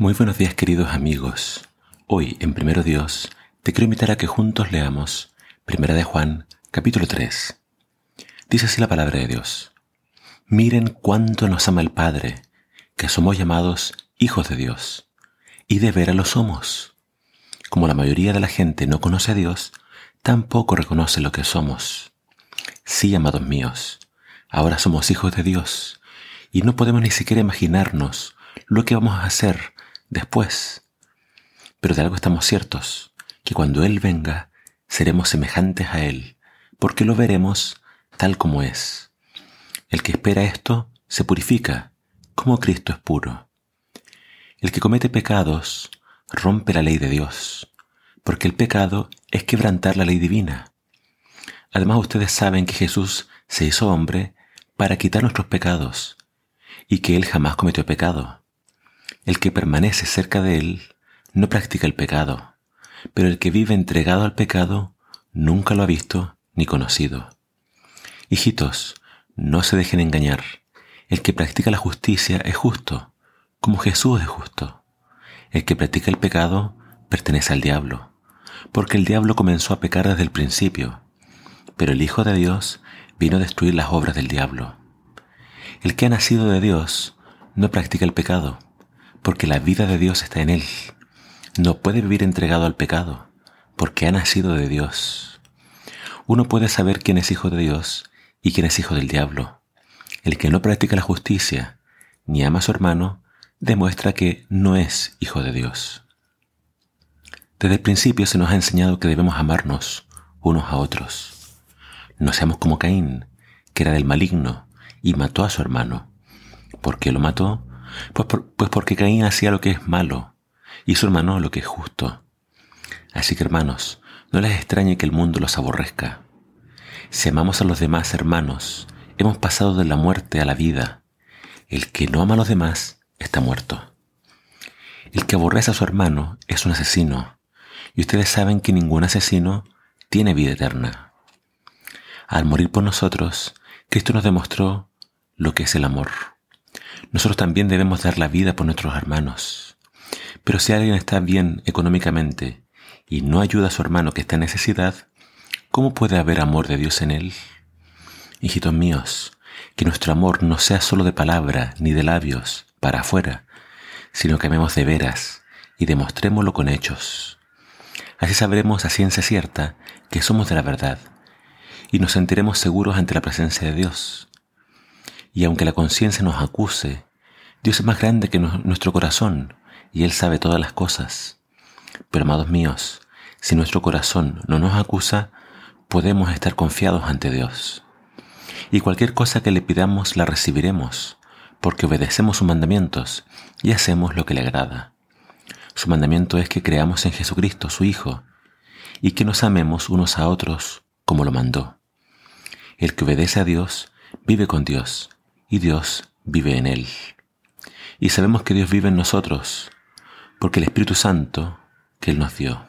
Muy buenos días queridos amigos. Hoy en Primero Dios te quiero invitar a que juntos leamos Primera de Juan capítulo 3. Dice así la palabra de Dios. Miren cuánto nos ama el Padre, que somos llamados hijos de Dios. Y de veras lo somos. Como la mayoría de la gente no conoce a Dios, tampoco reconoce lo que somos. Sí, amados míos, ahora somos hijos de Dios y no podemos ni siquiera imaginarnos lo que vamos a hacer después. Pero de algo estamos ciertos, que cuando Él venga, seremos semejantes a Él, porque lo veremos tal como es. El que espera esto se purifica, como Cristo es puro. El que comete pecados rompe la ley de Dios, porque el pecado es quebrantar la ley divina. Además ustedes saben que Jesús se hizo hombre para quitar nuestros pecados y que Él jamás cometió pecado. El que permanece cerca de Él no practica el pecado, pero el que vive entregado al pecado nunca lo ha visto ni conocido. Hijitos, no se dejen engañar. El que practica la justicia es justo, como Jesús es justo. El que practica el pecado pertenece al diablo, porque el diablo comenzó a pecar desde el principio, pero el Hijo de Dios vino a destruir las obras del diablo. El que ha nacido de Dios no practica el pecado, porque la vida de Dios está en él. No puede vivir entregado al pecado, porque ha nacido de Dios. Uno puede saber quién es hijo de Dios y quién es hijo del diablo. El que no practica la justicia ni ama a su hermano, demuestra que no es hijo de Dios. Desde el principio se nos ha enseñado que debemos amarnos unos a otros. No seamos como Caín, que era del maligno y mató a su hermano. ¿Por qué lo mató? Pues, pues porque Caín hacía lo que es malo y su hermano lo que es justo. Así que hermanos, no les extrañe que el mundo los aborrezca. Si amamos a los demás hermanos, hemos pasado de la muerte a la vida. El que no ama a los demás está muerto. El que aborrece a su hermano es un asesino, y ustedes saben que ningún asesino tiene vida eterna. Al morir por nosotros, Cristo nos demostró lo que es el amor. Nosotros también debemos dar la vida por nuestros hermanos. Pero si alguien está bien económicamente y no ayuda a su hermano que está en necesidad, ¿cómo puede haber amor de Dios en él? Hijitos míos, que nuestro amor no sea solo de palabra ni de labios para afuera, sino que amemos de veras y demostrémoslo con hechos. Así sabremos a ciencia cierta que somos de la verdad y nos sentiremos seguros ante la presencia de Dios. Y aunque la conciencia nos acuse, Dios es más grande que nuestro corazón y Él sabe todas las cosas. Pero amados míos, si nuestro corazón no nos acusa, podemos estar confiados ante Dios. Y cualquier cosa que le pidamos la recibiremos, porque obedecemos sus mandamientos y hacemos lo que le agrada. Su mandamiento es que creamos en Jesucristo, su Hijo, y que nos amemos unos a otros como lo mandó. El que obedece a Dios vive con Dios, y Dios vive en él. Y sabemos que Dios vive en nosotros, porque el Espíritu Santo que Él nos dio.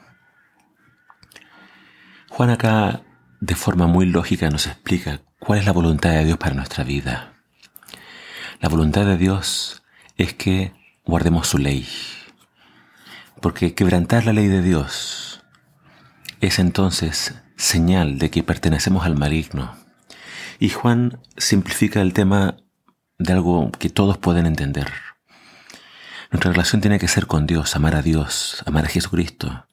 Juan acá de forma muy lógica nos explica cuál es la voluntad de Dios para nuestra vida. La voluntad de Dios es que guardemos su ley, porque quebrantar la ley de Dios es entonces señal de que pertenecemos al maligno. Y Juan simplifica el tema de algo que todos pueden entender. Nuestra relación tiene que ser con Dios, amar a Dios, amar a Jesucristo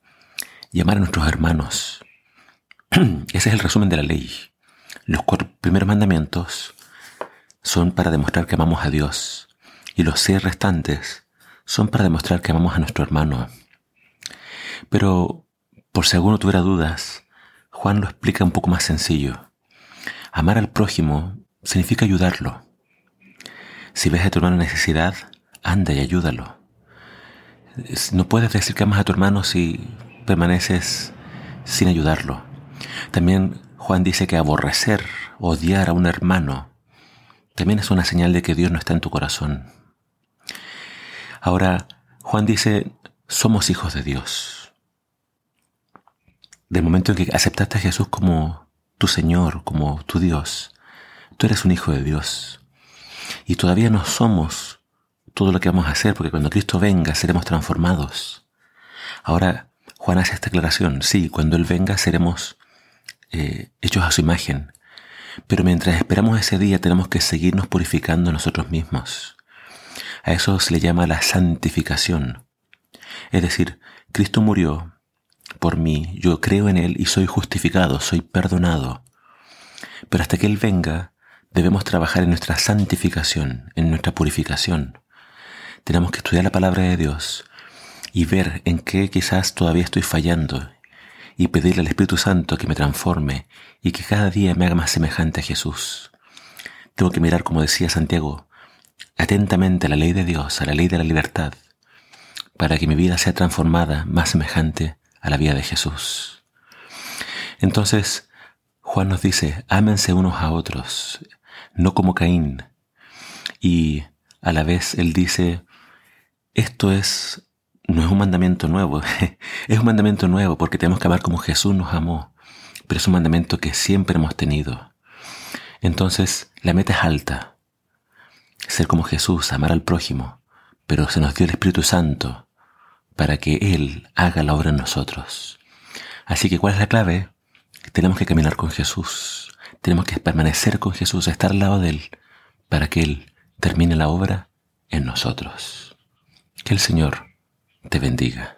y amar a nuestros hermanos. Ese es el resumen de la ley. Los cuatro primeros mandamientos son para demostrar que amamos a Dios y los seis restantes son para demostrar que amamos a nuestro hermano. Pero, por si alguno tuviera dudas, Juan lo explica un poco más sencillo. Amar al prójimo significa ayudarlo. Si ves a tu hermano en necesidad, anda y ayúdalo. No puedes decir que amas a tu hermano si permaneces sin ayudarlo. También Juan dice que aborrecer, odiar a un hermano, también es una señal de que Dios no está en tu corazón. Ahora, Juan dice, somos hijos de Dios. Del momento en que aceptaste a Jesús como tu Señor, como tu Dios, tú eres un hijo de Dios y todavía no somos todo lo que vamos a hacer, porque cuando Cristo venga seremos transformados. Ahora, Juan hace esta aclaración, sí, cuando Él venga seremos eh, hechos a su imagen, pero mientras esperamos ese día tenemos que seguirnos purificando nosotros mismos. A eso se le llama la santificación. Es decir, Cristo murió por mí, yo creo en Él y soy justificado, soy perdonado. Pero hasta que Él venga, debemos trabajar en nuestra santificación, en nuestra purificación. Tenemos que estudiar la palabra de Dios y ver en qué quizás todavía estoy fallando y pedirle al Espíritu Santo que me transforme y que cada día me haga más semejante a Jesús. Tengo que mirar, como decía Santiago, atentamente a la ley de Dios, a la ley de la libertad, para que mi vida sea transformada más semejante a la vida de Jesús. Entonces, Juan nos dice, ámense unos a otros, no como Caín. Y a la vez él dice, esto es no es un mandamiento nuevo, es un mandamiento nuevo porque tenemos que amar como Jesús nos amó, pero es un mandamiento que siempre hemos tenido. Entonces, la meta es alta, ser como Jesús, amar al prójimo, pero se nos dio el Espíritu Santo para que Él haga la obra en nosotros. Así que, ¿cuál es la clave? Tenemos que caminar con Jesús, tenemos que permanecer con Jesús, estar al lado de Él, para que Él termine la obra en nosotros. Que el Señor te bendiga.